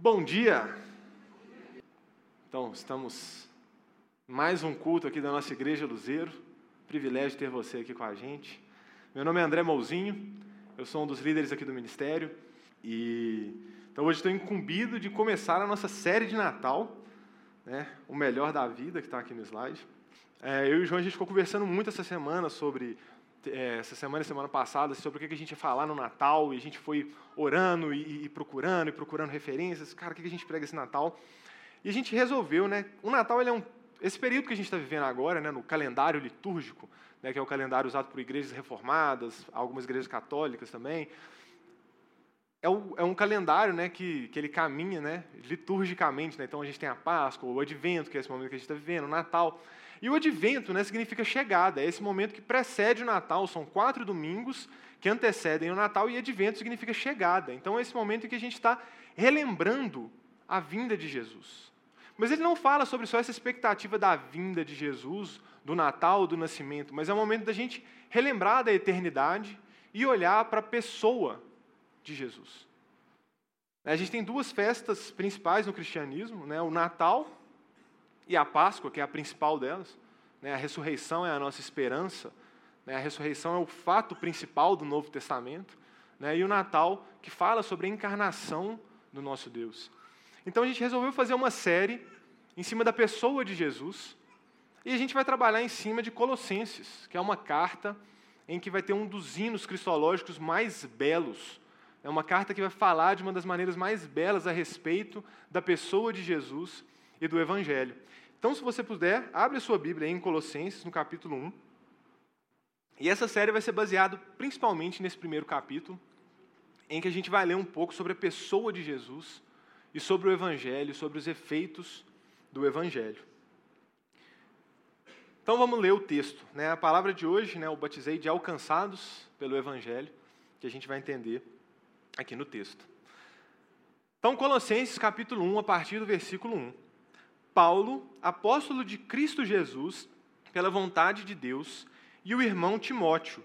Bom dia! Então, estamos mais um culto aqui da nossa igreja Luzeiro. Privilégio ter você aqui com a gente. Meu nome é André Mouzinho, eu sou um dos líderes aqui do ministério e então hoje estou incumbido de começar a nossa série de Natal, né, o melhor da vida que está aqui no slide. É, eu e o João a gente ficou conversando muito essa semana sobre essa semana e semana passada sobre o que a gente ia falar no Natal, e a gente foi orando e, e procurando, e procurando referências, cara, o que a gente prega esse Natal? E a gente resolveu, né, o Natal ele é um, esse período que a gente está vivendo agora, né, no calendário litúrgico, né, que é o calendário usado por igrejas reformadas, algumas igrejas católicas também, é, o, é um calendário né, que, que ele caminha né, liturgicamente. Né? Então a gente tem a Páscoa, o Advento, que é esse momento que a gente está vivendo, o Natal. E o advento né, significa chegada, é esse momento que precede o Natal, são quatro domingos que antecedem o Natal, e advento significa chegada. Então é esse momento em que a gente está relembrando a vinda de Jesus. Mas ele não fala sobre só essa expectativa da vinda de Jesus, do Natal, do nascimento, mas é o momento da gente relembrar da eternidade e olhar para a pessoa de Jesus. A gente tem duas festas principais no cristianismo, né? o Natal e a Páscoa, que é a principal delas. Né? A ressurreição é a nossa esperança. Né? A ressurreição é o fato principal do Novo Testamento. Né? E o Natal, que fala sobre a encarnação do nosso Deus. Então a gente resolveu fazer uma série em cima da pessoa de Jesus. E a gente vai trabalhar em cima de Colossenses, que é uma carta em que vai ter um dos hinos cristológicos mais belos. É uma carta que vai falar de uma das maneiras mais belas a respeito da pessoa de Jesus e do Evangelho. Então, se você puder, abre a sua Bíblia em Colossenses, no capítulo 1. E essa série vai ser baseada principalmente nesse primeiro capítulo, em que a gente vai ler um pouco sobre a pessoa de Jesus e sobre o Evangelho, sobre os efeitos do Evangelho. Então vamos ler o texto. Né? A palavra de hoje, né, eu batizei de alcançados pelo Evangelho, que a gente vai entender aqui no texto. Então, Colossenses capítulo 1, a partir do versículo 1. Paulo, apóstolo de Cristo Jesus, pela vontade de Deus, e o irmão Timóteo,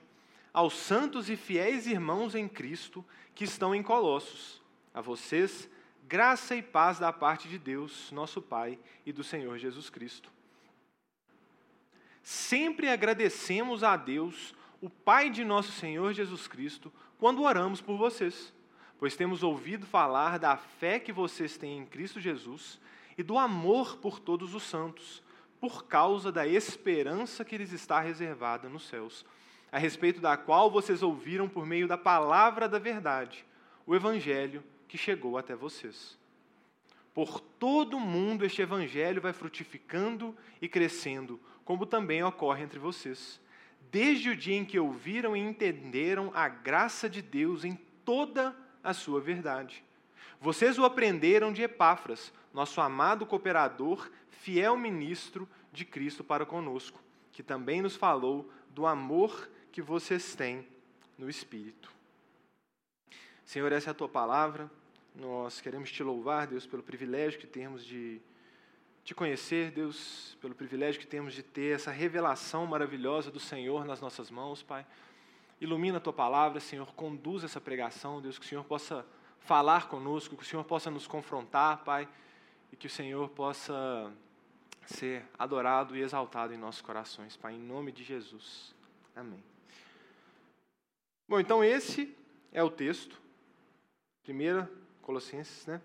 aos santos e fiéis irmãos em Cristo que estão em Colossos. A vocês, graça e paz da parte de Deus, nosso Pai, e do Senhor Jesus Cristo. Sempre agradecemos a Deus, o Pai de nosso Senhor Jesus Cristo, quando oramos por vocês, pois temos ouvido falar da fé que vocês têm em Cristo Jesus e do amor por todos os santos, por causa da esperança que lhes está reservada nos céus, a respeito da qual vocês ouviram por meio da palavra da verdade, o evangelho que chegou até vocês. Por todo o mundo este evangelho vai frutificando e crescendo, como também ocorre entre vocês, desde o dia em que ouviram e entenderam a graça de Deus em toda a sua verdade. Vocês o aprenderam de Epáfras, nosso amado cooperador, fiel ministro de Cristo para conosco, que também nos falou do amor que vocês têm no Espírito. Senhor, essa é a tua palavra. Nós queremos te louvar, Deus, pelo privilégio que temos de te conhecer, Deus, pelo privilégio que temos de ter essa revelação maravilhosa do Senhor nas nossas mãos, Pai. Ilumina a tua palavra, Senhor, conduz essa pregação, Deus, que o Senhor possa falar conosco, que o Senhor possa nos confrontar, Pai, e que o Senhor possa ser adorado e exaltado em nossos corações, Pai, em nome de Jesus. Amém. Bom, então esse é o texto. Primeira Colossenses, né?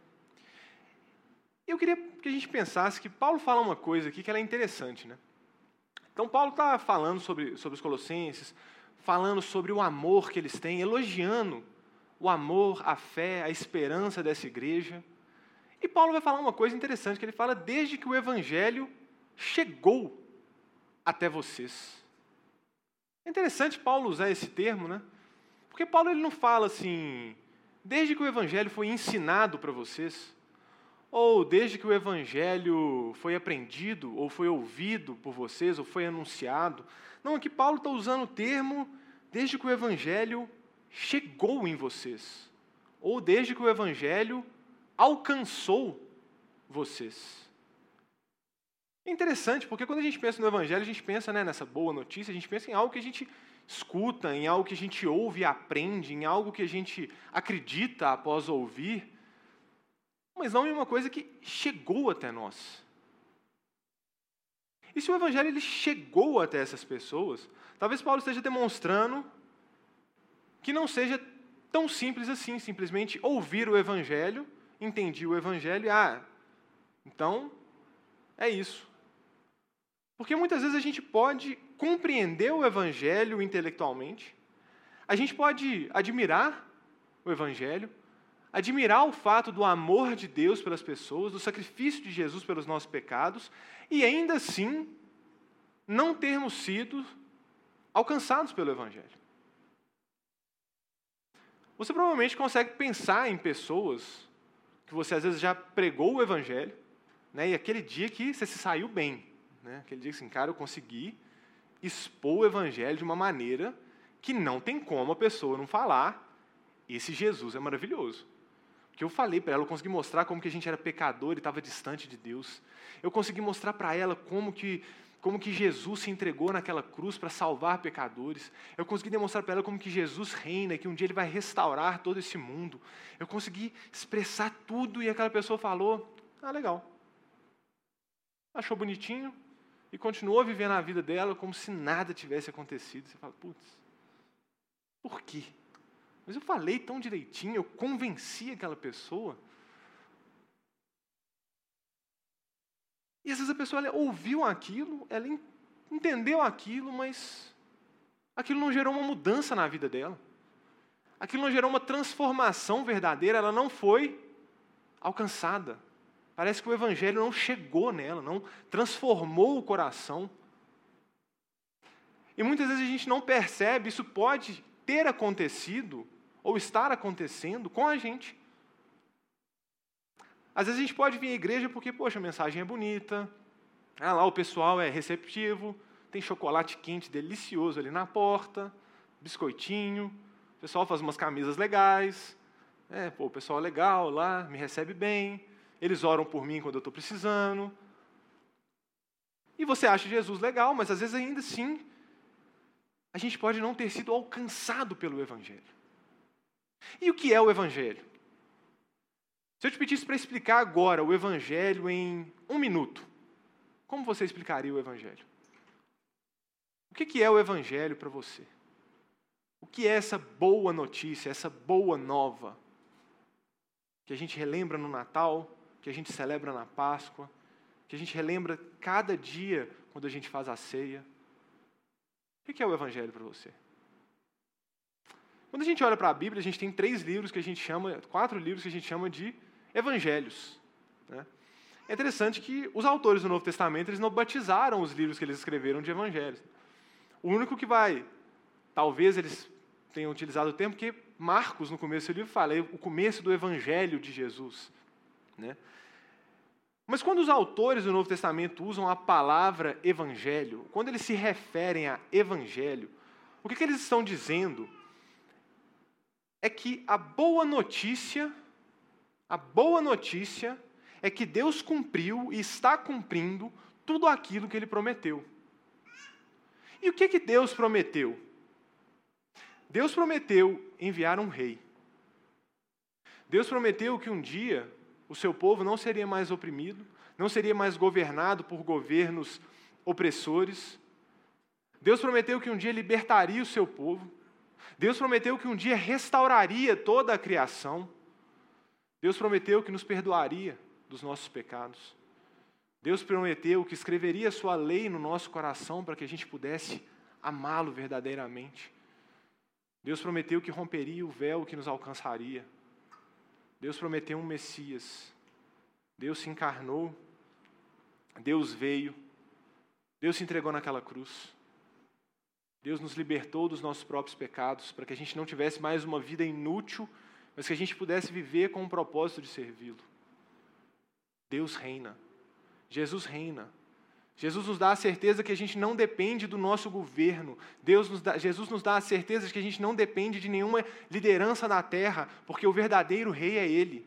Eu queria que a gente pensasse que Paulo fala uma coisa aqui que ela é interessante, né? Então Paulo está falando sobre, sobre os Colossenses, falando sobre o amor que eles têm, elogiando o amor, a fé, a esperança dessa igreja. E Paulo vai falar uma coisa interessante, que ele fala desde que o evangelho chegou até vocês. É interessante Paulo usar esse termo, né? Porque Paulo ele não fala assim, desde que o evangelho foi ensinado para vocês, ou desde que o evangelho foi aprendido, ou foi ouvido por vocês, ou foi anunciado. Não, aqui Paulo está usando o termo desde que o evangelho chegou em vocês, ou desde que o Evangelho alcançou vocês. É interessante, porque quando a gente pensa no Evangelho, a gente pensa né, nessa boa notícia, a gente pensa em algo que a gente escuta, em algo que a gente ouve e aprende, em algo que a gente acredita após ouvir. mas não em uma coisa que chegou até nós. E se o evangelho ele chegou até essas pessoas, talvez Paulo esteja demonstrando que não seja tão simples assim, simplesmente ouvir o evangelho, entendi o evangelho ah, então é isso. Porque muitas vezes a gente pode compreender o evangelho intelectualmente, a gente pode admirar o evangelho, admirar o fato do amor de Deus pelas pessoas, do sacrifício de Jesus pelos nossos pecados, e ainda assim não termos sido alcançados pelo Evangelho. Você provavelmente consegue pensar em pessoas que você às vezes já pregou o Evangelho, né, e aquele dia que você se saiu bem, né, aquele dia que assim, cara, eu consegui expor o Evangelho de uma maneira que não tem como a pessoa não falar, esse Jesus é maravilhoso. Que eu falei para ela, eu consegui mostrar como que a gente era pecador e estava distante de Deus. Eu consegui mostrar para ela como que como que Jesus se entregou naquela cruz para salvar pecadores. Eu consegui demonstrar para ela como que Jesus reina e que um dia ele vai restaurar todo esse mundo. Eu consegui expressar tudo e aquela pessoa falou: "Ah, legal". Achou bonitinho e continuou vivendo a vida dela como se nada tivesse acontecido. Você fala: "Putz. Por quê?" Mas eu falei tão direitinho, eu convenci aquela pessoa. E às vezes a pessoa ouviu aquilo, ela entendeu aquilo, mas aquilo não gerou uma mudança na vida dela. Aquilo não gerou uma transformação verdadeira, ela não foi alcançada. Parece que o evangelho não chegou nela, não transformou o coração. E muitas vezes a gente não percebe, isso pode ter acontecido ou estar acontecendo com a gente. Às vezes a gente pode vir à igreja porque, poxa, a mensagem é bonita, ah, lá o pessoal é receptivo, tem chocolate quente delicioso ali na porta, biscoitinho, o pessoal faz umas camisas legais, é, pô, o pessoal é legal lá, me recebe bem, eles oram por mim quando eu estou precisando. E você acha Jesus legal, mas às vezes ainda assim a gente pode não ter sido alcançado pelo Evangelho. E o que é o Evangelho? Se eu te pedisse para explicar agora o Evangelho em um minuto, como você explicaria o Evangelho? O que é o Evangelho para você? O que é essa boa notícia, essa boa nova? Que a gente relembra no Natal, que a gente celebra na Páscoa, que a gente relembra cada dia quando a gente faz a ceia. O que é o Evangelho para você? Quando a gente olha para a Bíblia, a gente tem três livros que a gente chama, quatro livros que a gente chama de evangelhos. Né? É interessante que os autores do Novo Testamento eles não batizaram os livros que eles escreveram de evangelhos. O único que vai, talvez eles tenham utilizado o termo que Marcos, no começo do livro, fala é o começo do evangelho de Jesus. Né? Mas quando os autores do Novo Testamento usam a palavra evangelho, quando eles se referem a evangelho, o que, que eles estão dizendo é que a boa notícia a boa notícia é que Deus cumpriu e está cumprindo tudo aquilo que ele prometeu. E o que, que Deus prometeu? Deus prometeu enviar um rei. Deus prometeu que um dia o seu povo não seria mais oprimido, não seria mais governado por governos opressores. Deus prometeu que um dia libertaria o seu povo. Deus prometeu que um dia restauraria toda a criação. Deus prometeu que nos perdoaria dos nossos pecados. Deus prometeu que escreveria a sua lei no nosso coração para que a gente pudesse amá-lo verdadeiramente. Deus prometeu que romperia o véu que nos alcançaria. Deus prometeu um Messias. Deus se encarnou. Deus veio. Deus se entregou naquela cruz. Deus nos libertou dos nossos próprios pecados para que a gente não tivesse mais uma vida inútil mas que a gente pudesse viver com o propósito de servi-lo. Deus reina. Jesus reina. Jesus nos dá a certeza que a gente não depende do nosso governo. Deus nos dá, Jesus nos dá a certeza de que a gente não depende de nenhuma liderança na terra, porque o verdadeiro rei é Ele.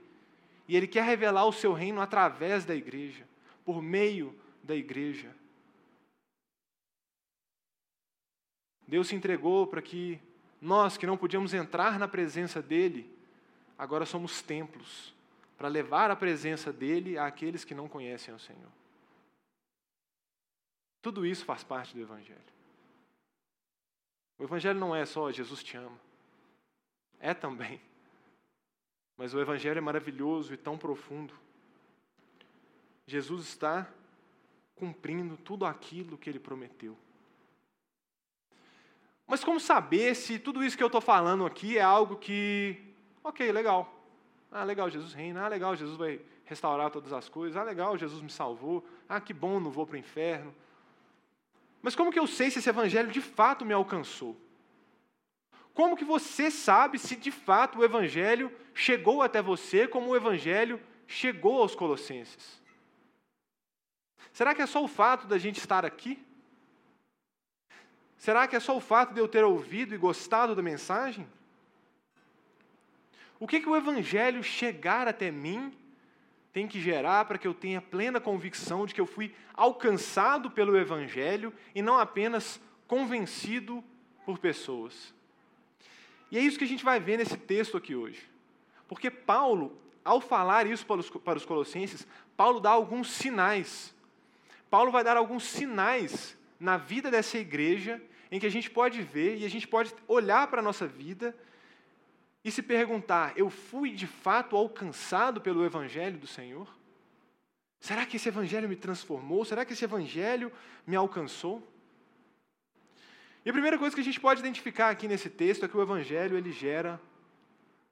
E Ele quer revelar o seu reino através da igreja, por meio da igreja. Deus se entregou para que nós, que não podíamos entrar na presença dEle, agora somos templos para levar a presença dele àqueles que não conhecem o Senhor. Tudo isso faz parte do Evangelho. O Evangelho não é só Jesus te ama. É também. Mas o Evangelho é maravilhoso e tão profundo. Jesus está cumprindo tudo aquilo que ele prometeu. Mas como saber se tudo isso que eu estou falando aqui é algo que, ok, legal. Ah, legal, Jesus reina. Ah, legal, Jesus vai restaurar todas as coisas. Ah, legal, Jesus me salvou. Ah, que bom, não vou para o inferno. Mas como que eu sei se esse evangelho de fato me alcançou? Como que você sabe se de fato o evangelho chegou até você como o evangelho chegou aos colossenses? Será que é só o fato da gente estar aqui? Será que é só o fato de eu ter ouvido e gostado da mensagem? O que, que o Evangelho chegar até mim tem que gerar para que eu tenha plena convicção de que eu fui alcançado pelo Evangelho e não apenas convencido por pessoas. E é isso que a gente vai ver nesse texto aqui hoje. Porque Paulo, ao falar isso para os, para os Colossenses, Paulo dá alguns sinais. Paulo vai dar alguns sinais na vida dessa igreja em que a gente pode ver e a gente pode olhar para a nossa vida e se perguntar: eu fui de fato alcançado pelo Evangelho do Senhor? Será que esse Evangelho me transformou? Será que esse Evangelho me alcançou? E a primeira coisa que a gente pode identificar aqui nesse texto é que o Evangelho ele gera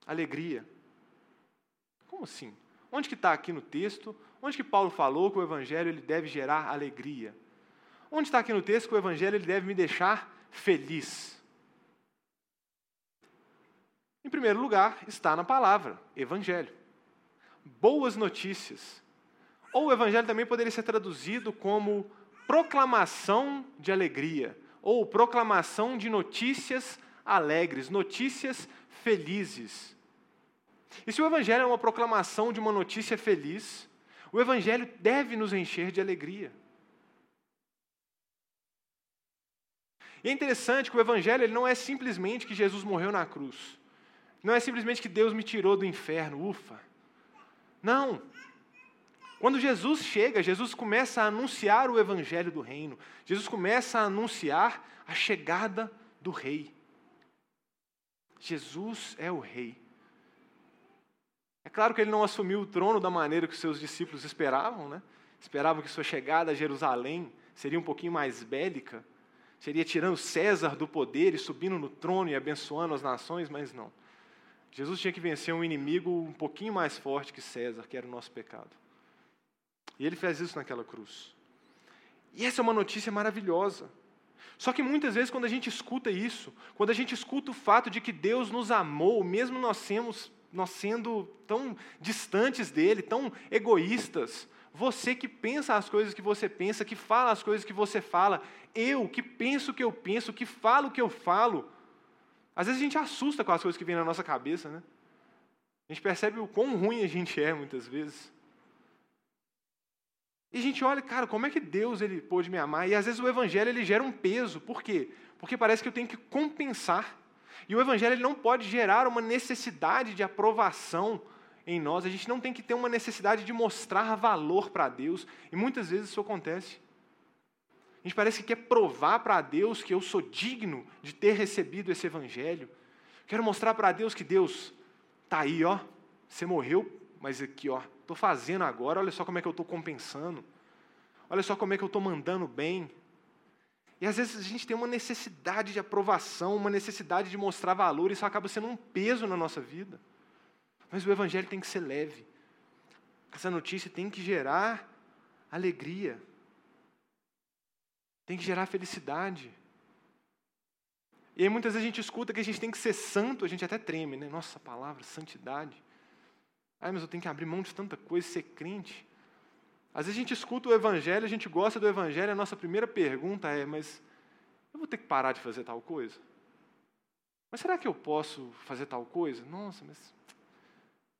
alegria. Como assim? Onde que está aqui no texto? Onde que Paulo falou que o Evangelho ele deve gerar alegria? Onde está aqui no texto que o Evangelho ele deve me deixar feliz? Em primeiro lugar, está na palavra, Evangelho. Boas notícias. Ou o Evangelho também poderia ser traduzido como proclamação de alegria, ou proclamação de notícias alegres, notícias felizes. E se o Evangelho é uma proclamação de uma notícia feliz, o Evangelho deve nos encher de alegria. E é interessante que o Evangelho ele não é simplesmente que Jesus morreu na cruz. Não é simplesmente que Deus me tirou do inferno, ufa. Não. Quando Jesus chega, Jesus começa a anunciar o evangelho do reino. Jesus começa a anunciar a chegada do rei. Jesus é o rei. É claro que ele não assumiu o trono da maneira que os seus discípulos esperavam, né? Esperavam que sua chegada a Jerusalém seria um pouquinho mais bélica, seria tirando César do poder e subindo no trono e abençoando as nações, mas não. Jesus tinha que vencer um inimigo um pouquinho mais forte que César, que era o nosso pecado. E ele fez isso naquela cruz. E essa é uma notícia maravilhosa. Só que muitas vezes, quando a gente escuta isso, quando a gente escuta o fato de que Deus nos amou, mesmo nós, nós sendo tão distantes dele, tão egoístas, você que pensa as coisas que você pensa, que fala as coisas que você fala, eu que penso o que eu penso, que falo o que eu falo, às vezes a gente assusta com as coisas que vêm na nossa cabeça, né? A gente percebe o quão ruim a gente é muitas vezes. E a gente olha, cara, como é que Deus ele pôde me amar? E às vezes o evangelho ele gera um peso. Por quê? Porque parece que eu tenho que compensar. E o evangelho ele não pode gerar uma necessidade de aprovação em nós. A gente não tem que ter uma necessidade de mostrar valor para Deus. E muitas vezes isso acontece. A gente parece que quer provar para Deus que eu sou digno de ter recebido esse evangelho. Quero mostrar para Deus que Deus está aí, ó. Você morreu, mas aqui, ó, estou fazendo agora. Olha só como é que eu estou compensando. Olha só como é que eu estou mandando bem. E às vezes a gente tem uma necessidade de aprovação, uma necessidade de mostrar valor, e isso acaba sendo um peso na nossa vida. Mas o Evangelho tem que ser leve. Essa notícia tem que gerar alegria tem que gerar felicidade. E aí muitas vezes a gente escuta que a gente tem que ser santo, a gente até treme, né? Nossa palavra, santidade. Ai, mas eu tenho que abrir mão de tanta coisa, ser crente. Às vezes a gente escuta o evangelho, a gente gosta do evangelho, a nossa primeira pergunta é: mas eu vou ter que parar de fazer tal coisa? Mas será que eu posso fazer tal coisa? Nossa, mas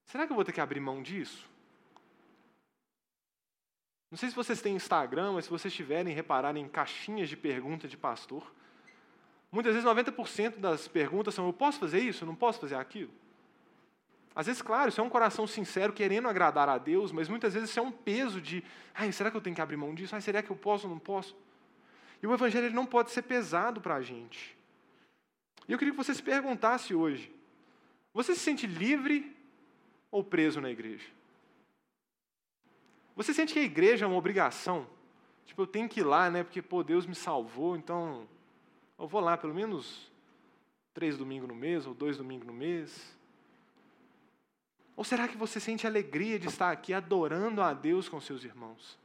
será que eu vou ter que abrir mão disso? Não sei se vocês têm Instagram, mas se vocês tiverem, repararem em caixinhas de pergunta de pastor. Muitas vezes 90% das perguntas são: eu posso fazer isso? Eu não posso fazer aquilo? Às vezes, claro, isso é um coração sincero querendo agradar a Deus, mas muitas vezes isso é um peso de, ai, será que eu tenho que abrir mão disso? Ai, será que eu posso ou não posso? E o Evangelho ele não pode ser pesado para a gente. E eu queria que você se perguntasse hoje: você se sente livre ou preso na igreja? Você sente que a igreja é uma obrigação? Tipo, eu tenho que ir lá, né? Porque, pô, Deus me salvou, então eu vou lá pelo menos três domingos no mês ou dois domingos no mês. Ou será que você sente alegria de estar aqui adorando a Deus com seus irmãos?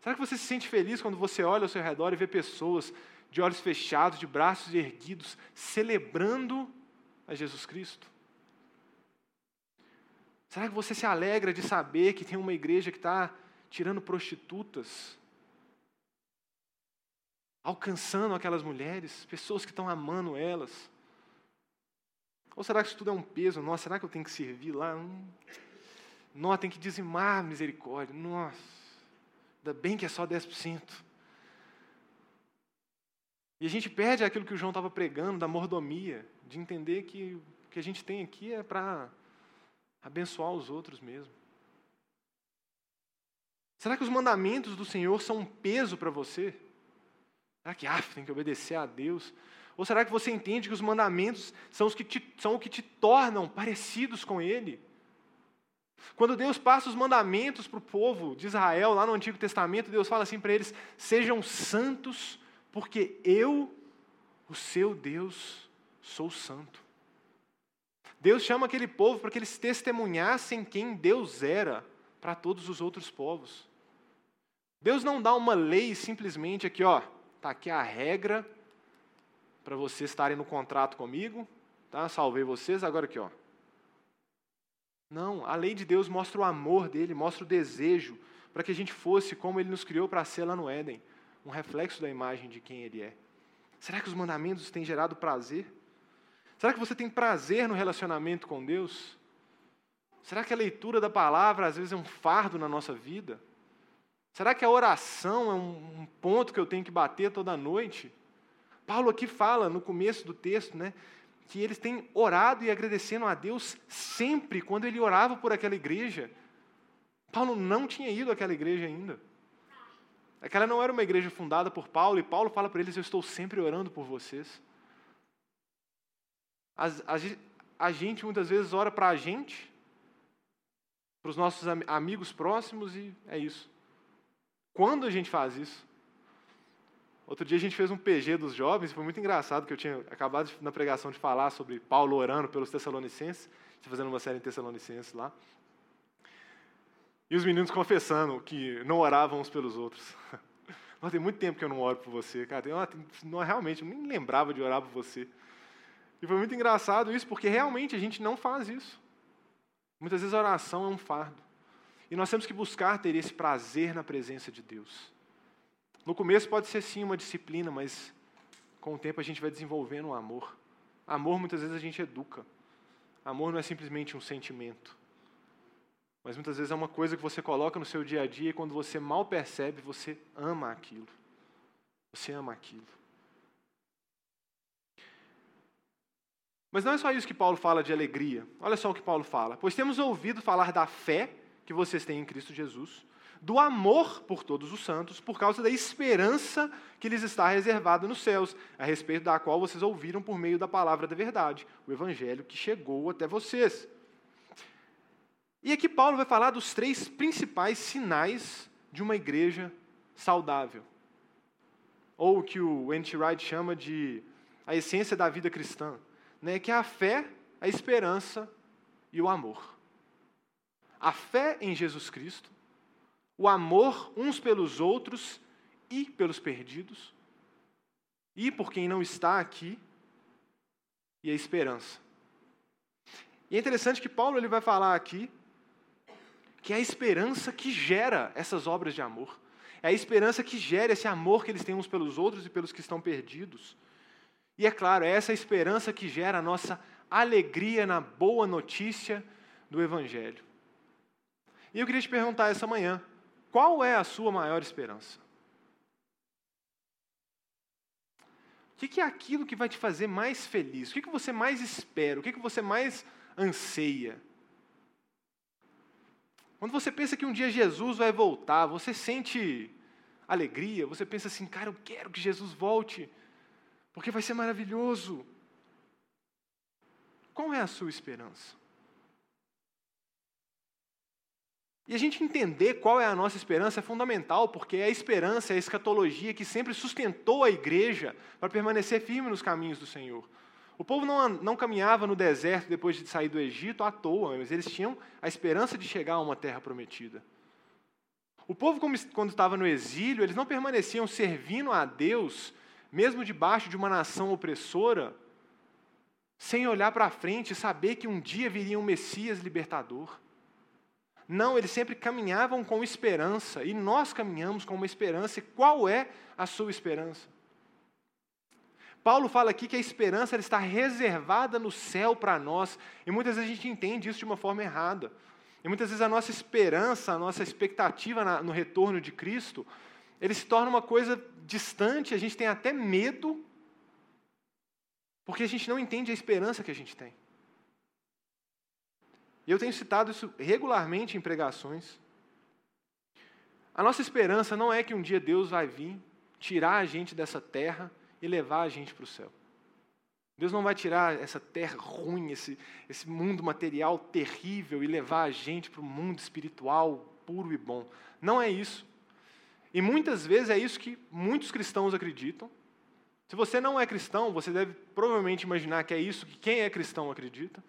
Será que você se sente feliz quando você olha ao seu redor e vê pessoas de olhos fechados, de braços erguidos, celebrando a Jesus Cristo? Será que você se alegra de saber que tem uma igreja que está tirando prostitutas, alcançando aquelas mulheres, pessoas que estão amando elas? Ou será que isso tudo é um peso? Nossa, será que eu tenho que servir lá? Hum. Nossa, tem que dizimar misericórdia. Nossa, ainda bem que é só 10%. E a gente perde aquilo que o João estava pregando, da mordomia, de entender que o que a gente tem aqui é para abençoar os outros mesmo. Será que os mandamentos do Senhor são um peso para você? Será que ah, tem que obedecer a Deus? Ou será que você entende que os mandamentos são, os que te, são o que te tornam parecidos com Ele? Quando Deus passa os mandamentos para o povo de Israel, lá no Antigo Testamento, Deus fala assim para eles: sejam santos, porque eu, o seu Deus, sou santo. Deus chama aquele povo para que eles testemunhassem quem Deus era para todos os outros povos. Deus não dá uma lei simplesmente aqui, ó, tá aqui a regra para vocês estarem no contrato comigo, tá? Salvei vocês, agora aqui, ó. Não, a lei de Deus mostra o amor dele, mostra o desejo para que a gente fosse como ele nos criou para ser lá no Éden, um reflexo da imagem de quem ele é. Será que os mandamentos têm gerado prazer? Será que você tem prazer no relacionamento com Deus? Será que a leitura da palavra às vezes é um fardo na nossa vida? Será que a oração é um ponto que eu tenho que bater toda noite? Paulo aqui fala no começo do texto, né, que eles têm orado e agradecendo a Deus sempre quando ele orava por aquela igreja. Paulo não tinha ido àquela igreja ainda. Aquela não era uma igreja fundada por Paulo, e Paulo fala para eles: Eu estou sempre orando por vocês. A gente muitas vezes ora para a gente, para os nossos amigos próximos, e é isso. Quando a gente faz isso? Outro dia a gente fez um PG dos jovens, foi muito engraçado, que eu tinha acabado de, na pregação de falar sobre Paulo orando pelos Tessalonicenses, fazendo uma série em Tessalonicenses lá. E os meninos confessando que não oravam uns pelos outros. Mas tem muito tempo que eu não oro por você, cara. Realmente, eu nem lembrava de orar por você. E foi muito engraçado isso, porque realmente a gente não faz isso. Muitas vezes a oração é um fardo. E nós temos que buscar ter esse prazer na presença de Deus. No começo pode ser sim uma disciplina, mas com o tempo a gente vai desenvolvendo o amor. Amor muitas vezes a gente educa. Amor não é simplesmente um sentimento. Mas muitas vezes é uma coisa que você coloca no seu dia a dia e quando você mal percebe, você ama aquilo. Você ama aquilo. Mas não é só isso que Paulo fala de alegria. Olha só o que Paulo fala. Pois temos ouvido falar da fé que vocês têm em Cristo Jesus, do amor por todos os santos, por causa da esperança que lhes está reservada nos céus, a respeito da qual vocês ouviram por meio da palavra da verdade, o evangelho que chegou até vocês. E aqui Paulo vai falar dos três principais sinais de uma igreja saudável. Ou o que o N.T. Wright chama de a essência da vida cristã, né? que é a fé, a esperança e o amor. A fé em Jesus Cristo, o amor uns pelos outros e pelos perdidos, e por quem não está aqui, e a esperança. E é interessante que Paulo ele vai falar aqui que é a esperança que gera essas obras de amor. É a esperança que gera esse amor que eles têm uns pelos outros e pelos que estão perdidos. E é claro, é essa esperança que gera a nossa alegria na boa notícia do Evangelho. E eu queria te perguntar essa manhã: qual é a sua maior esperança? O que é aquilo que vai te fazer mais feliz? O que você mais espera? O que você mais anseia? Quando você pensa que um dia Jesus vai voltar, você sente alegria, você pensa assim, cara, eu quero que Jesus volte, porque vai ser maravilhoso. Qual é a sua esperança? E a gente entender qual é a nossa esperança é fundamental, porque é a esperança, é a escatologia que sempre sustentou a igreja para permanecer firme nos caminhos do Senhor. O povo não, não caminhava no deserto depois de sair do Egito à toa, mas eles tinham a esperança de chegar a uma terra prometida. O povo, quando estava no exílio, eles não permaneciam servindo a Deus, mesmo debaixo de uma nação opressora, sem olhar para frente e saber que um dia viria um Messias libertador. Não, eles sempre caminhavam com esperança, e nós caminhamos com uma esperança. E qual é a sua esperança? Paulo fala aqui que a esperança está reservada no céu para nós, e muitas vezes a gente entende isso de uma forma errada. E muitas vezes a nossa esperança, a nossa expectativa na, no retorno de Cristo, ele se torna uma coisa distante, a gente tem até medo, porque a gente não entende a esperança que a gente tem. E eu tenho citado isso regularmente em pregações. A nossa esperança não é que um dia Deus vai vir, tirar a gente dessa terra e levar a gente para o céu. Deus não vai tirar essa terra ruim, esse, esse mundo material terrível e levar a gente para o mundo espiritual puro e bom. Não é isso. E muitas vezes é isso que muitos cristãos acreditam. Se você não é cristão, você deve provavelmente imaginar que é isso que quem é cristão acredita.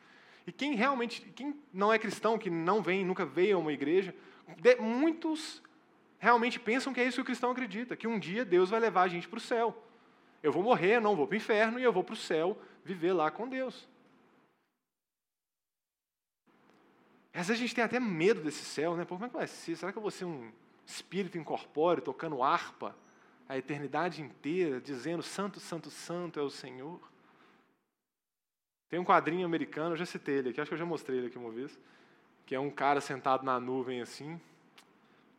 E quem realmente, quem não é cristão, que não vem, nunca veio a uma igreja, muitos realmente pensam que é isso que o cristão acredita, que um dia Deus vai levar a gente para o céu. Eu vou morrer, não vou para o inferno e eu vou para o céu viver lá com Deus. Às vezes a gente tem até medo desse céu, né? Pô, como é que vai ser? Será que eu vou ser um espírito incorpóreo tocando harpa a eternidade inteira, dizendo Santo, Santo, Santo é o Senhor? Tem um quadrinho americano, eu já citei ele aqui, acho que eu já mostrei ele aqui uma vez, que é um cara sentado na nuvem assim.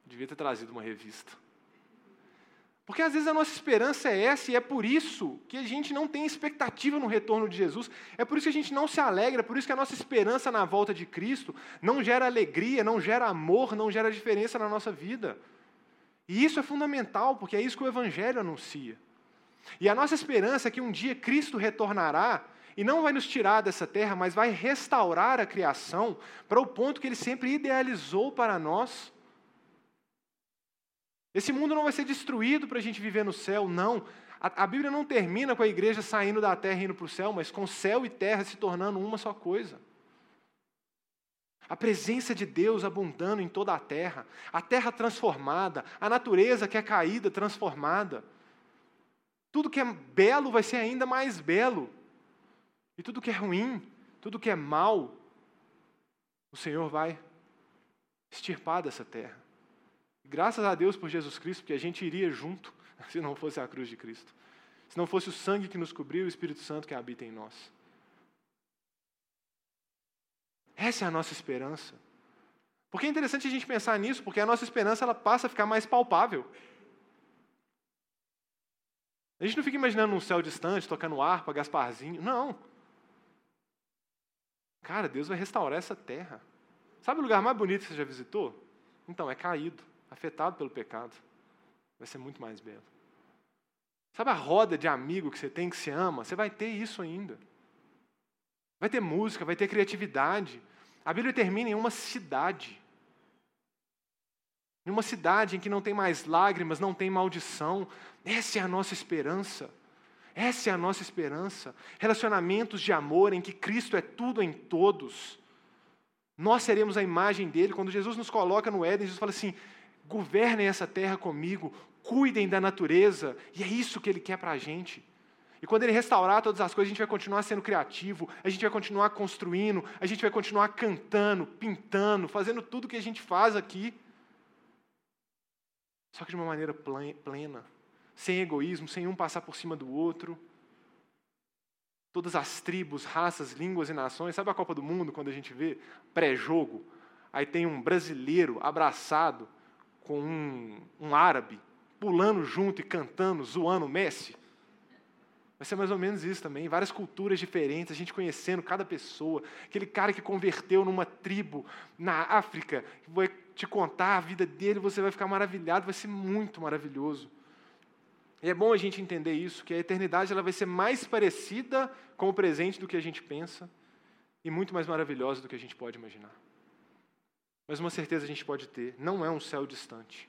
Devia ter trazido uma revista. Porque às vezes a nossa esperança é essa e é por isso que a gente não tem expectativa no retorno de Jesus. É por isso que a gente não se alegra, é por isso que a nossa esperança na volta de Cristo não gera alegria, não gera amor, não gera diferença na nossa vida. E isso é fundamental, porque é isso que o Evangelho anuncia. E a nossa esperança é que um dia Cristo retornará e não vai nos tirar dessa terra, mas vai restaurar a criação para o ponto que ele sempre idealizou para nós. Esse mundo não vai ser destruído para a gente viver no céu, não. A, a, Bíblia não termina com a igreja saindo da terra e indo para o céu, mas com céu e terra se tornando uma só coisa. A presença de Deus abundando em toda a terra, a terra transformada, a natureza que é caída transformada. Tudo que é belo vai ser ainda mais belo. E tudo que é ruim, tudo que é mal, o Senhor vai extirpar dessa terra. Graças a Deus por Jesus Cristo, porque a gente iria junto se não fosse a cruz de Cristo. Se não fosse o sangue que nos cobriu e o Espírito Santo que habita em nós. Essa é a nossa esperança. Porque é interessante a gente pensar nisso, porque a nossa esperança ela passa a ficar mais palpável. A gente não fica imaginando um céu distante, tocando harpa, Gasparzinho. Não. Cara, Deus vai restaurar essa terra. Sabe o lugar mais bonito que você já visitou? Então, é caído, afetado pelo pecado. Vai ser muito mais belo. Sabe a roda de amigo que você tem, que se ama? Você vai ter isso ainda. Vai ter música, vai ter criatividade. A Bíblia termina em uma cidade. Em uma cidade em que não tem mais lágrimas, não tem maldição. Essa é a nossa esperança. Essa é a nossa esperança. Relacionamentos de amor em que Cristo é tudo em todos. Nós seremos a imagem dele. Quando Jesus nos coloca no Éden, Jesus fala assim: governem essa terra comigo, cuidem da natureza. E é isso que ele quer para a gente. E quando ele restaurar todas as coisas, a gente vai continuar sendo criativo, a gente vai continuar construindo, a gente vai continuar cantando, pintando, fazendo tudo que a gente faz aqui. Só que de uma maneira plena, sem egoísmo, sem um passar por cima do outro. Todas as tribos, raças, línguas e nações. Sabe a Copa do Mundo, quando a gente vê pré-jogo? Aí tem um brasileiro abraçado com um, um árabe, pulando junto e cantando, zoando o Messi. Vai ser mais ou menos isso também. Várias culturas diferentes, a gente conhecendo cada pessoa. Aquele cara que converteu numa tribo na África, vai te contar a vida dele, você vai ficar maravilhado, vai ser muito maravilhoso. E é bom a gente entender isso, que a eternidade ela vai ser mais parecida com o presente do que a gente pensa e muito mais maravilhosa do que a gente pode imaginar. Mas uma certeza a gente pode ter: não é um céu distante.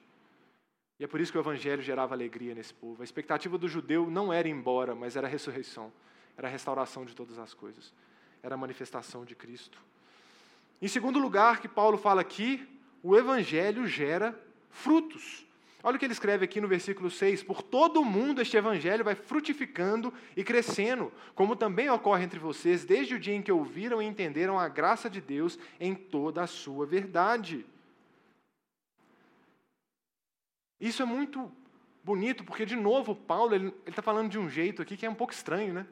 E é por isso que o evangelho gerava alegria nesse povo. A expectativa do judeu não era ir embora, mas era a ressurreição, era a restauração de todas as coisas, era a manifestação de Cristo. Em segundo lugar, que Paulo fala aqui, o evangelho gera frutos. Olha o que ele escreve aqui no versículo 6: Por todo o mundo este evangelho vai frutificando e crescendo, como também ocorre entre vocês, desde o dia em que ouviram e entenderam a graça de Deus em toda a sua verdade. Isso é muito bonito, porque, de novo, Paulo ele está falando de um jeito aqui que é um pouco estranho, né?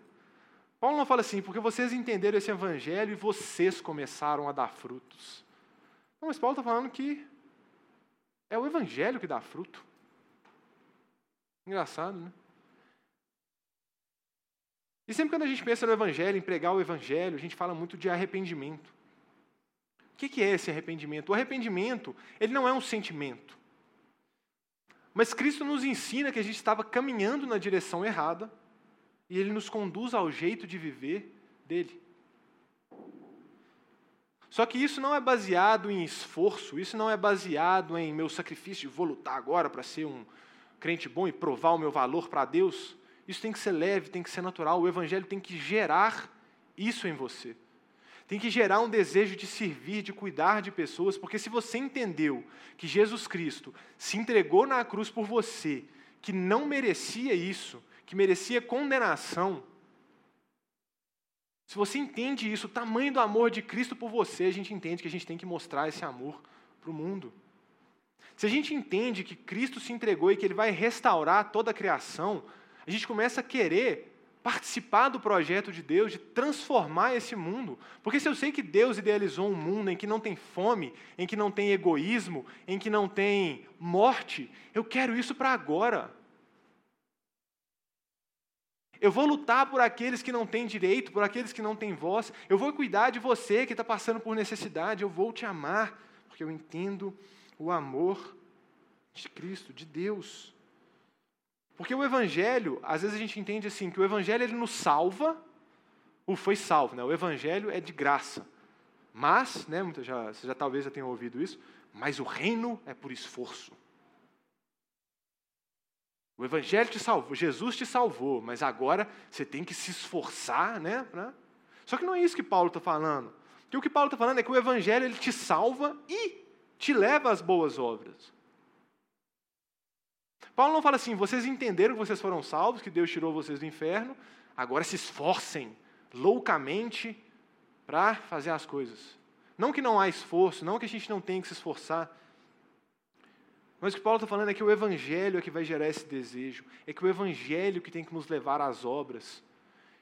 Paulo não fala assim, porque vocês entenderam esse evangelho e vocês começaram a dar frutos. Não, mas Paulo está falando que é o evangelho que dá fruto. Engraçado, né? E sempre quando a gente pensa no evangelho, em pregar o evangelho, a gente fala muito de arrependimento. O que é esse arrependimento? O arrependimento, ele não é um sentimento. Mas Cristo nos ensina que a gente estava caminhando na direção errada e Ele nos conduz ao jeito de viver dele. Só que isso não é baseado em esforço, isso não é baseado em meu sacrifício, vou lutar agora para ser um crente bom e provar o meu valor para Deus. Isso tem que ser leve, tem que ser natural. O Evangelho tem que gerar isso em você tem que gerar um desejo de servir, de cuidar de pessoas, porque se você entendeu que Jesus Cristo se entregou na cruz por você, que não merecia isso, que merecia condenação, se você entende isso, o tamanho do amor de Cristo por você, a gente entende que a gente tem que mostrar esse amor para o mundo. Se a gente entende que Cristo se entregou e que Ele vai restaurar toda a criação, a gente começa a querer participar do projeto de Deus, de transformar esse mundo. Porque se eu sei que Deus idealizou um mundo em que não tem fome, em que não tem egoísmo, em que não tem morte, eu quero isso para agora. Eu vou lutar por aqueles que não têm direito, por aqueles que não têm voz. Eu vou cuidar de você que está passando por necessidade. Eu vou te amar, porque eu entendo o amor de Cristo, de Deus. Porque o evangelho, às vezes a gente entende assim, que o evangelho ele nos salva, o foi salvo, né? O evangelho é de graça. Mas, né, já, você já talvez já tenha ouvido isso, mas o reino é por esforço. O evangelho te salvou, Jesus te salvou, mas agora você tem que se esforçar, né? Pra... Só que não é isso que Paulo está falando. Porque o que Paulo está falando é que o evangelho ele te salva e te leva às boas obras. Paulo não fala assim, vocês entenderam que vocês foram salvos, que Deus tirou vocês do inferno, agora se esforcem loucamente para fazer as coisas. Não que não há esforço, não que a gente não tenha que se esforçar, mas o que Paulo está falando é que o Evangelho é que vai gerar esse desejo, é que o Evangelho que tem que nos levar às obras.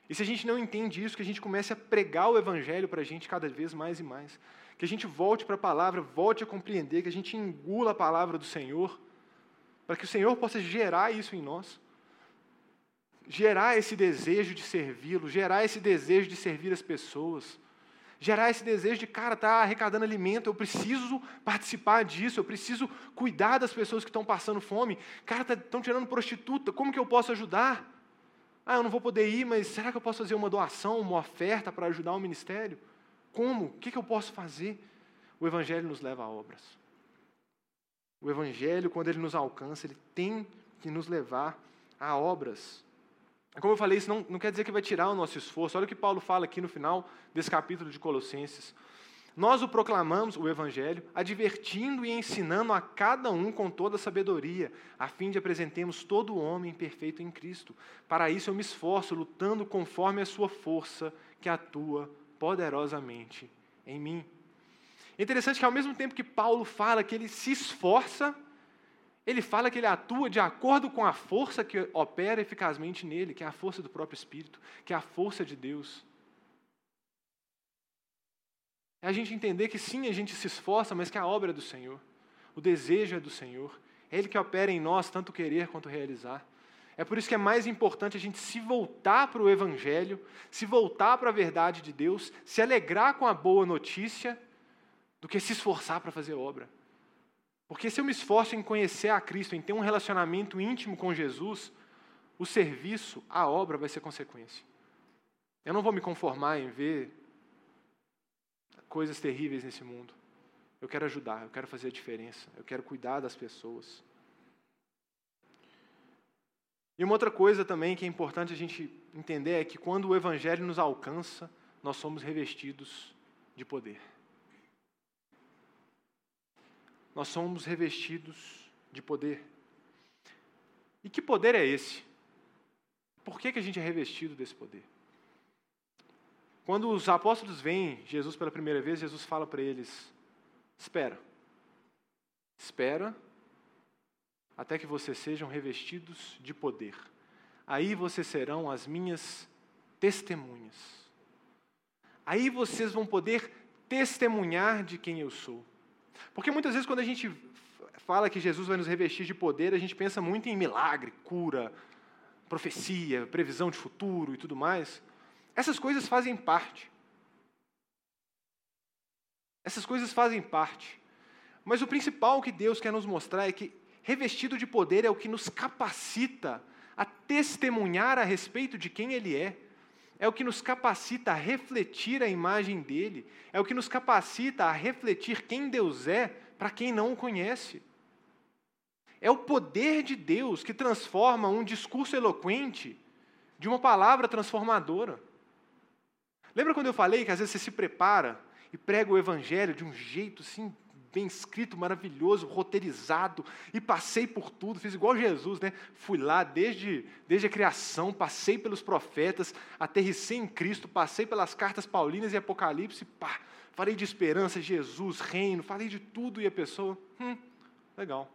E se a gente não entende isso, que a gente comece a pregar o Evangelho para a gente cada vez mais e mais. Que a gente volte para a palavra, volte a compreender, que a gente engula a palavra do Senhor para que o Senhor possa gerar isso em nós. Gerar esse desejo de servi-lo, gerar esse desejo de servir as pessoas. Gerar esse desejo de, cara, tá arrecadando alimento, eu preciso participar disso, eu preciso cuidar das pessoas que estão passando fome. Cara, estão tá, tirando prostituta, como que eu posso ajudar? Ah, eu não vou poder ir, mas será que eu posso fazer uma doação, uma oferta para ajudar o ministério? Como? O que, que eu posso fazer? O Evangelho nos leva a obras. O Evangelho, quando ele nos alcança, ele tem que nos levar a obras. Como eu falei, isso não, não quer dizer que vai tirar o nosso esforço. Olha o que Paulo fala aqui no final desse capítulo de Colossenses. Nós o proclamamos, o Evangelho, advertindo e ensinando a cada um com toda a sabedoria, a fim de apresentemos todo o homem perfeito em Cristo. Para isso eu me esforço, lutando conforme a sua força que atua poderosamente em mim. É interessante que ao mesmo tempo que Paulo fala que ele se esforça, ele fala que ele atua de acordo com a força que opera eficazmente nele, que é a força do próprio Espírito, que é a força de Deus. É a gente entender que sim, a gente se esforça, mas que a obra é do Senhor. O desejo é do Senhor. É Ele que opera em nós tanto querer quanto realizar. É por isso que é mais importante a gente se voltar para o Evangelho, se voltar para a verdade de Deus, se alegrar com a boa notícia, do que se esforçar para fazer obra. Porque se eu me esforço em conhecer a Cristo, em ter um relacionamento íntimo com Jesus, o serviço, a obra vai ser consequência. Eu não vou me conformar em ver coisas terríveis nesse mundo. Eu quero ajudar, eu quero fazer a diferença, eu quero cuidar das pessoas. E uma outra coisa também que é importante a gente entender é que quando o Evangelho nos alcança, nós somos revestidos de poder. Nós somos revestidos de poder. E que poder é esse? Por que, que a gente é revestido desse poder? Quando os apóstolos veem Jesus pela primeira vez, Jesus fala para eles: Espera. Espera até que vocês sejam revestidos de poder. Aí vocês serão as minhas testemunhas. Aí vocês vão poder testemunhar de quem eu sou. Porque muitas vezes, quando a gente fala que Jesus vai nos revestir de poder, a gente pensa muito em milagre, cura, profecia, previsão de futuro e tudo mais. Essas coisas fazem parte. Essas coisas fazem parte. Mas o principal que Deus quer nos mostrar é que revestido de poder é o que nos capacita a testemunhar a respeito de quem Ele é, é o que nos capacita a refletir a imagem dele, é o que nos capacita a refletir quem Deus é para quem não o conhece. É o poder de Deus que transforma um discurso eloquente de uma palavra transformadora. Lembra quando eu falei que às vezes você se prepara e prega o evangelho de um jeito assim bem escrito, maravilhoso, roteirizado, e passei por tudo, fiz igual Jesus, né? Fui lá desde, desde a criação, passei pelos profetas, aterrissei em Cristo, passei pelas cartas paulinas e Apocalipse, pá, falei de esperança, Jesus, reino, falei de tudo, e a pessoa, hum, legal.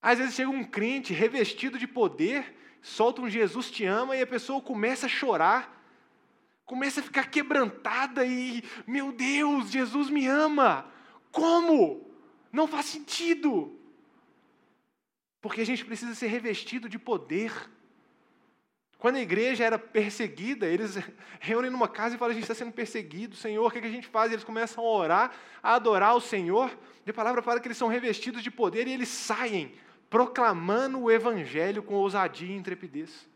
Às vezes chega um crente revestido de poder, solta um Jesus te ama, e a pessoa começa a chorar, começa a ficar quebrantada e, meu Deus, Jesus me ama. Como? Não faz sentido. Porque a gente precisa ser revestido de poder. Quando a igreja era perseguida, eles reúnem numa casa e falam: a gente está sendo perseguido, Senhor, o que, a gente faz? eles começam a orar, a adorar o Senhor. E a palavra fala que eles são revestidos de poder e eles saem proclamando o Evangelho com ousadia e intrepidez.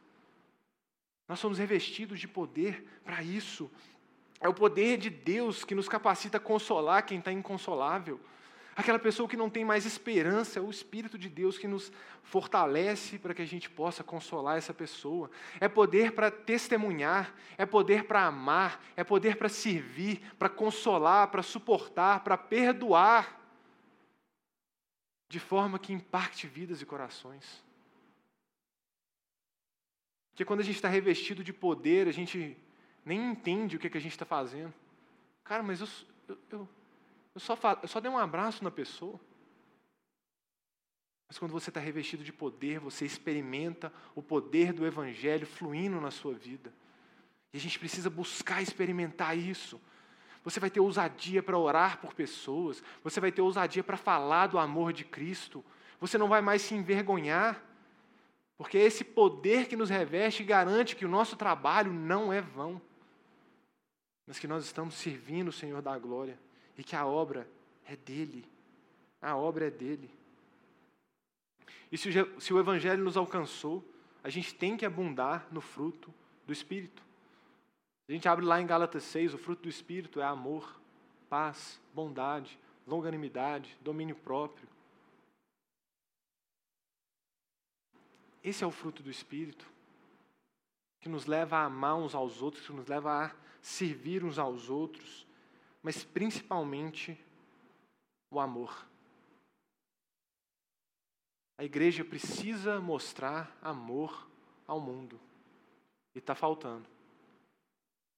Nós somos revestidos de poder para isso. É o poder de Deus que nos capacita a consolar quem está inconsolável. Aquela pessoa que não tem mais esperança, é o Espírito de Deus que nos fortalece para que a gente possa consolar essa pessoa. É poder para testemunhar, é poder para amar, é poder para servir, para consolar, para suportar, para perdoar, de forma que impacte vidas e corações. Porque quando a gente está revestido de poder, a gente nem entende o que, é que a gente está fazendo. Cara, mas eu, eu, eu, eu, só falo, eu só dei um abraço na pessoa. Mas quando você está revestido de poder, você experimenta o poder do Evangelho fluindo na sua vida. E a gente precisa buscar experimentar isso. Você vai ter ousadia para orar por pessoas, você vai ter ousadia para falar do amor de Cristo, você não vai mais se envergonhar. Porque é esse poder que nos reveste garante que o nosso trabalho não é vão, mas que nós estamos servindo o Senhor da glória e que a obra é dele. A obra é dele. E se o, Evangelho nos alcançou, a gente tem que abundar no fruto do Espírito. A gente abre lá em Gálatas 6, o fruto do Espírito é amor, paz, bondade, longanimidade, domínio próprio, Esse é o fruto do Espírito, que nos leva a amar uns aos outros, que nos leva a servir uns aos outros, mas principalmente o amor. A igreja precisa mostrar amor ao mundo, e está faltando.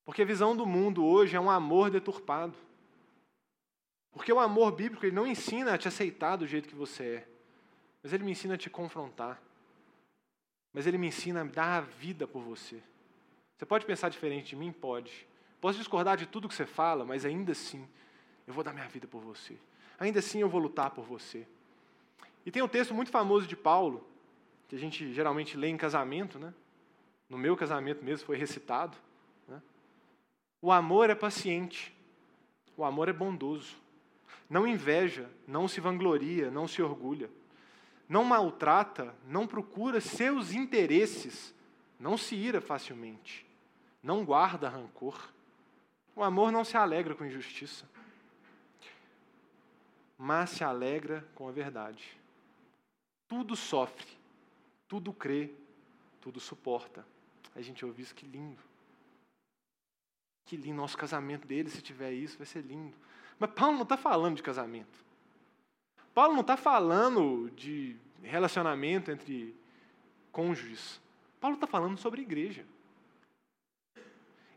Porque a visão do mundo hoje é um amor deturpado. Porque o amor bíblico ele não ensina a te aceitar do jeito que você é, mas ele me ensina a te confrontar mas ele me ensina a dar a vida por você. Você pode pensar diferente de mim? Pode. Posso discordar de tudo que você fala, mas ainda assim, eu vou dar minha vida por você. Ainda assim, eu vou lutar por você. E tem um texto muito famoso de Paulo, que a gente geralmente lê em casamento, né? No meu casamento mesmo foi recitado. Né? O amor é paciente. O amor é bondoso. Não inveja, não se vangloria, não se orgulha. Não maltrata, não procura seus interesses, não se ira facilmente. Não guarda rancor. O amor não se alegra com injustiça, mas se alegra com a verdade. Tudo sofre, tudo crê, tudo suporta. A gente ouve isso, que lindo. Que lindo, nosso casamento dele, se tiver isso, vai ser lindo. Mas Paulo não está falando de casamento. Paulo não está falando de relacionamento entre cônjuges. Paulo está falando sobre igreja.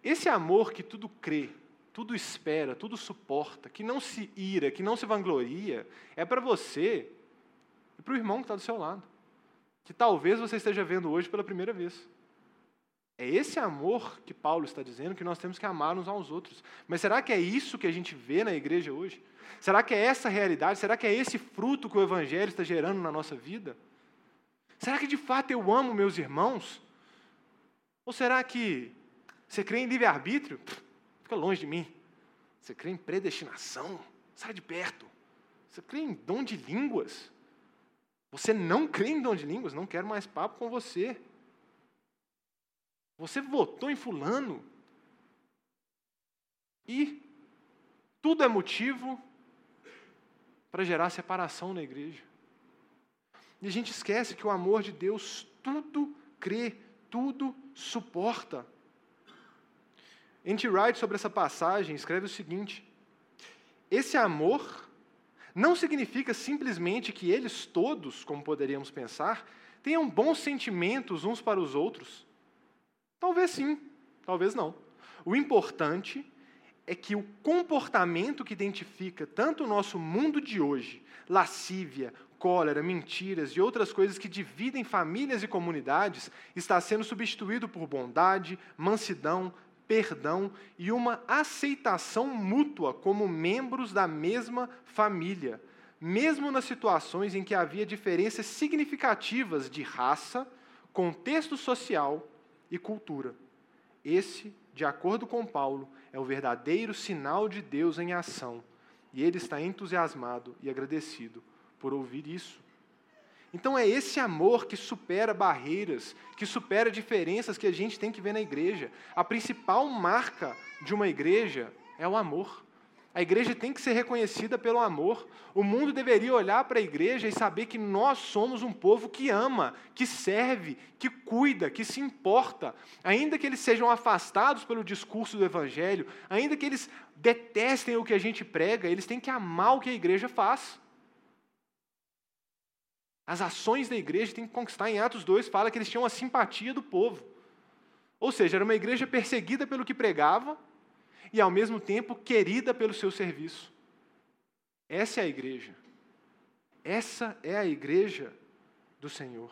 Esse amor que tudo crê, tudo espera, tudo suporta, que não se ira, que não se vangloria, é para você e para o irmão que está do seu lado, que talvez você esteja vendo hoje pela primeira vez. É esse amor que Paulo está dizendo que nós temos que amar uns aos outros. Mas será que é isso que a gente vê na igreja hoje? Será que é essa realidade? Será que é esse fruto que o Evangelho está gerando na nossa vida? Será que de fato eu amo meus irmãos? Ou será que você crê em livre-arbítrio? Fica longe de mim. Você crê em predestinação? Sai de perto. Você crê em dom de línguas? Você não crê em dom de línguas? Não quero mais papo com você. Você votou em Fulano. E tudo é motivo para gerar separação na igreja. E a gente esquece que o amor de Deus tudo crê, tudo suporta. N.T. Wright, sobre essa passagem, escreve o seguinte: Esse amor não significa simplesmente que eles todos, como poderíamos pensar, tenham bons sentimentos uns para os outros Talvez sim, talvez não. O importante é que o comportamento que identifica tanto o nosso mundo de hoje, lascívia, cólera, mentiras e outras coisas que dividem famílias e comunidades, está sendo substituído por bondade, mansidão, perdão e uma aceitação mútua como membros da mesma família, mesmo nas situações em que havia diferenças significativas de raça, contexto social e cultura. Esse, de acordo com Paulo, é o verdadeiro sinal de Deus em ação, e ele está entusiasmado e agradecido por ouvir isso. Então é esse amor que supera barreiras, que supera diferenças que a gente tem que ver na igreja. A principal marca de uma igreja é o amor. A igreja tem que ser reconhecida pelo amor. O mundo deveria olhar para a igreja e saber que nós somos um povo que ama, que serve, que cuida, que se importa. Ainda que eles sejam afastados pelo discurso do evangelho, ainda que eles detestem o que a gente prega, eles têm que amar o que a igreja faz. As ações da igreja têm que conquistar. Em Atos 2 fala que eles tinham a simpatia do povo. Ou seja, era uma igreja perseguida pelo que pregava, e, ao mesmo tempo, querida pelo seu serviço. Essa é a igreja. Essa é a igreja do Senhor.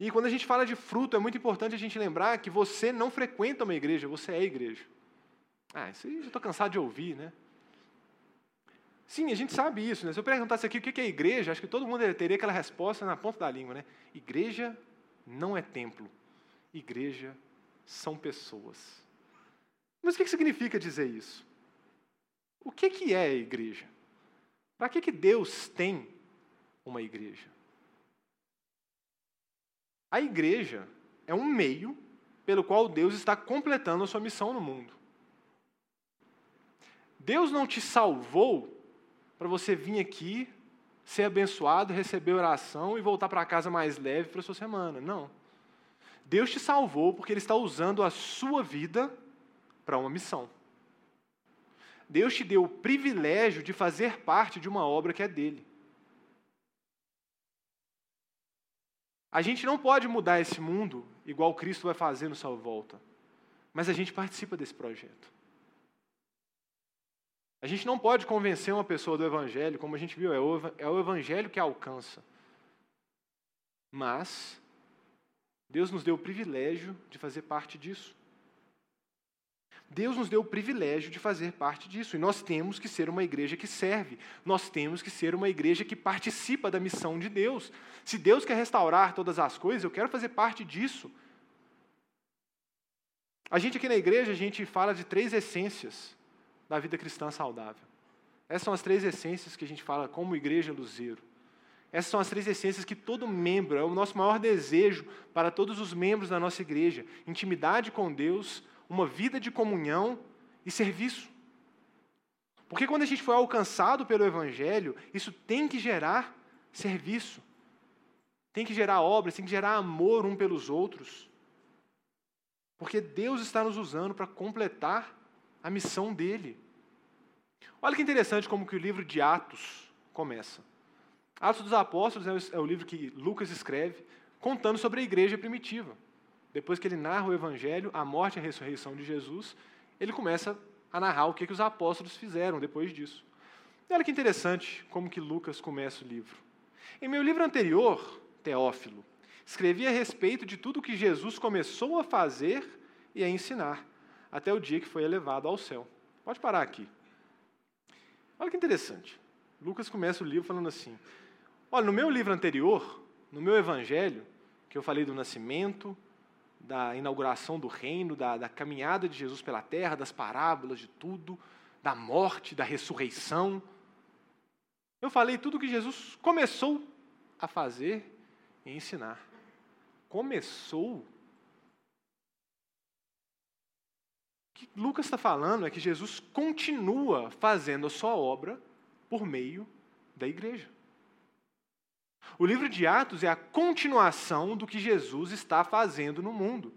E quando a gente fala de fruto, é muito importante a gente lembrar que você não frequenta uma igreja, você é igreja. Ah, isso aí já estou cansado de ouvir, né? Sim, a gente sabe isso, né? Se eu perguntasse aqui o que é igreja, acho que todo mundo teria aquela resposta na ponta da língua, né? Igreja não é templo. Igreja são pessoas. Mas o que significa dizer isso? O que é a igreja? Para que Deus tem uma igreja? A igreja é um meio pelo qual Deus está completando a sua missão no mundo. Deus não te salvou para você vir aqui, ser abençoado, receber oração e voltar para casa mais leve para a sua semana. Não. Deus te salvou porque Ele está usando a sua vida para uma missão. Deus te deu o privilégio de fazer parte de uma obra que é dele. A gente não pode mudar esse mundo igual Cristo vai fazer no sua volta, mas a gente participa desse projeto. A gente não pode convencer uma pessoa do Evangelho, como a gente viu, é o, é Evangelho que alcança. Mas, Deus nos deu o privilégio de fazer parte disso. Deus nos deu o privilégio de fazer parte disso. E nós temos que ser uma igreja que serve. Nós temos que ser uma igreja que participa da missão de Deus. Se Deus quer restaurar todas as coisas, eu quero fazer parte disso. A gente aqui na igreja, a gente fala de três essências da vida cristã saudável. Essas são as três essências que a gente fala como igreja luzeiro. Essas são as três essências que todo membro, é o nosso maior desejo para todos os membros da nossa igreja: intimidade com Deus, uma vida de comunhão e serviço. Porque quando a gente foi alcançado pelo Evangelho, isso tem que gerar serviço, tem que gerar obras, tem que gerar amor um pelos outros. Porque Deus está nos usando para completar a missão dele. Olha que interessante como que o livro de Atos começa. Atos dos Apóstolos é o livro que Lucas escreve, contando sobre a igreja primitiva. Depois que ele narra o Evangelho, a morte e a ressurreição de Jesus, ele começa a narrar o que, que os apóstolos fizeram depois disso. E olha que interessante como que Lucas começa o livro. Em meu livro anterior, Teófilo, escrevi a respeito de tudo que Jesus começou a fazer e a ensinar, até o dia que foi elevado ao céu. Pode parar aqui. Olha que interessante. Lucas começa o livro falando assim: Olha, no meu livro anterior, no meu evangelho, que eu falei do nascimento, da inauguração do reino, da, da caminhada de Jesus pela terra, das parábolas, de tudo, da morte, da ressurreição. Eu falei tudo que Jesus começou a fazer e ensinar. Começou. O que Lucas está falando é que Jesus continua fazendo a sua obra por meio da igreja. O livro de Atos é a continuação do que Jesus está fazendo no mundo.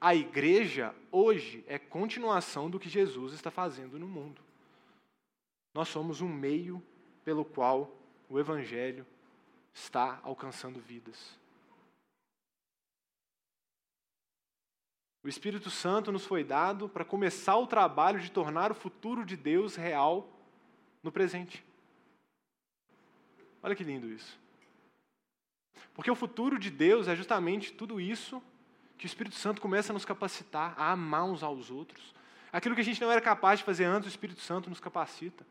A igreja, hoje, é continuação do que Jesus está fazendo no mundo. Nós somos um meio pelo qual o Evangelho está alcançando vidas. O Espírito Santo nos foi dado para começar o trabalho de tornar o futuro de Deus real no presente. Olha que lindo isso. Porque o futuro de Deus é justamente tudo isso que o Espírito Santo começa a nos capacitar a amar uns aos outros. Aquilo que a gente não era capaz de fazer antes, o Espírito Santo nos capacita.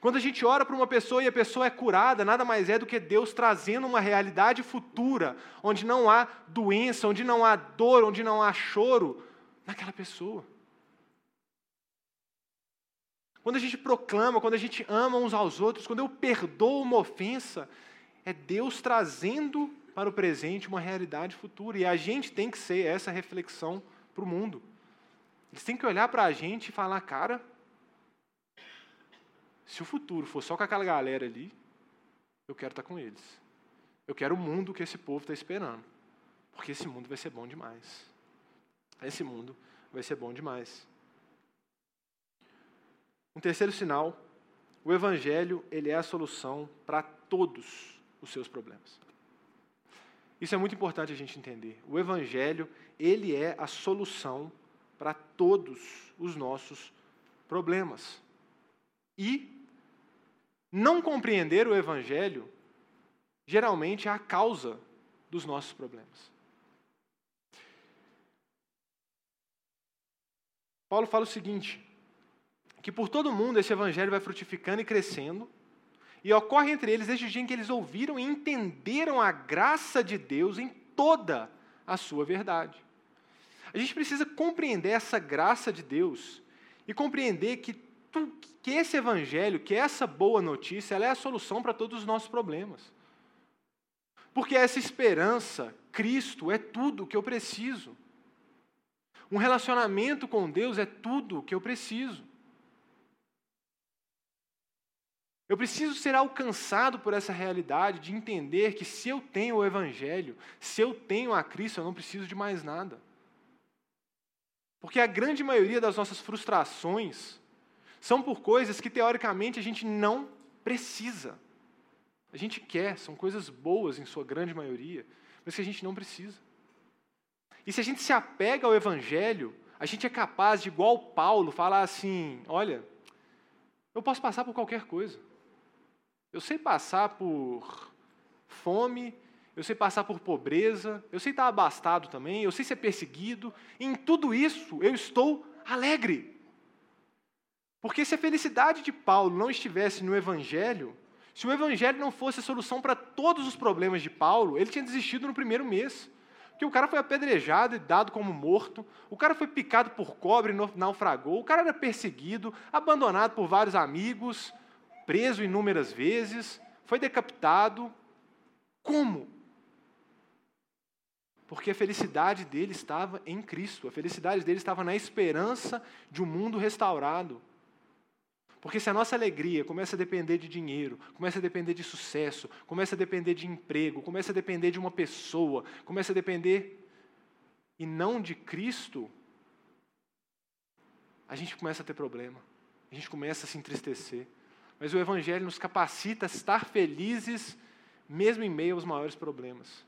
Quando a gente ora para uma pessoa e a pessoa é curada, nada mais é do que Deus trazendo uma realidade futura, onde não há doença, onde não há dor, onde não há choro naquela pessoa. Quando a gente proclama, quando a gente ama uns aos outros, quando eu perdoo uma ofensa, é Deus trazendo para o presente uma realidade futura. E a gente tem que ser essa reflexão para o mundo. Eles têm que olhar para a gente e falar, cara, se o futuro for só com aquela galera ali, eu quero estar com eles. Eu quero o mundo que esse povo está esperando. Porque esse mundo vai ser bom demais. Esse mundo vai ser bom demais. Um terceiro sinal, o evangelho, ele é a solução para todos os seus problemas. Isso é muito importante a gente entender. O Evangelho, ele é a solução para todos os nossos problemas. E não compreender o Evangelho, geralmente, é a causa dos nossos problemas. Paulo fala o seguinte: que por todo mundo esse Evangelho vai frutificando e crescendo, e ocorre entre eles desde o dia em que eles ouviram e entenderam a graça de Deus em toda a sua verdade. A gente precisa compreender essa graça de Deus e compreender que, tu, que esse evangelho, que essa boa notícia, ela é a solução para todos os nossos problemas. Porque essa esperança, Cristo, é tudo o que eu preciso. Um relacionamento com Deus é tudo o que eu preciso. Eu preciso ser alcançado por essa realidade de entender que se eu tenho o Evangelho, se eu tenho a Cristo, eu não preciso de mais nada. Porque a grande maioria das nossas frustrações são por coisas que teoricamente a gente não precisa. A gente quer, são coisas boas em sua grande maioria, mas que a gente não precisa. E se a gente se apega ao Evangelho, a gente é capaz de, igual Paulo, falar assim: olha, eu posso passar por qualquer coisa. Eu sei passar por fome, eu sei passar por pobreza, eu sei estar abastado também, eu sei ser perseguido. em tudo isso eu estou alegre. Porque se a felicidade de Paulo não estivesse no Evangelho, se o Evangelho não fosse a solução para todos os problemas de Paulo, ele tinha desistido no primeiro mês. Porque o cara foi apedrejado e dado como morto, o cara foi picado por cobre e naufragou, o cara era perseguido, abandonado por vários amigos, preso inúmeras vezes, foi decapitado. Como? Porque a felicidade dele estava em Cristo, a felicidade dele estava na esperança de um mundo restaurado. Porque se a nossa alegria começa a depender de dinheiro, começa a depender de sucesso, começa a depender de emprego, começa a depender de uma pessoa, começa a depender e não de Cristo, a gente começa a ter problema, a gente começa a se entristecer. Mas o Evangelho nos capacita a estar felizes, mesmo em meio aos maiores problemas.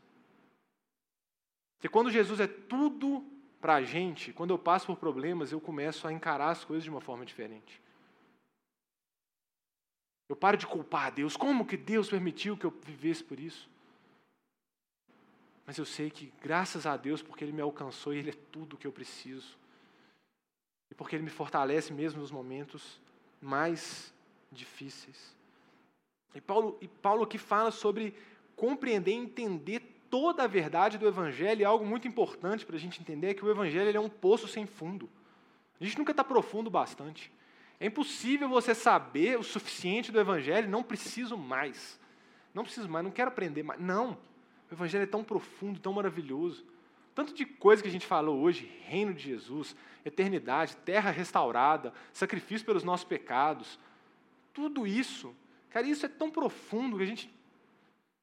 Porque quando Jesus é tudo para a gente, quando eu passo por problemas, eu começo a encarar as coisas de uma forma diferente. Eu paro de culpar a Deus. Como que Deus permitiu que eu vivesse por isso? Mas eu sei que, graças a Deus, porque Ele me alcançou e Ele é tudo o que eu preciso. E porque Ele me fortalece mesmo nos momentos mais difíceis. E Paulo, e Paulo aqui fala sobre compreender e entender toda a verdade do Evangelho. E algo muito importante para a gente entender é que o Evangelho é um poço sem fundo. A gente nunca está profundo bastante. É impossível você saber o suficiente do Evangelho, não preciso mais. Não preciso mais, não quero aprender mais. Não. O Evangelho é tão profundo, tão maravilhoso. Tanto de coisa que a gente falou hoje: reino de Jesus, eternidade, terra restaurada, sacrifício pelos nossos pecados. Tudo isso, cara, isso é tão profundo que a gente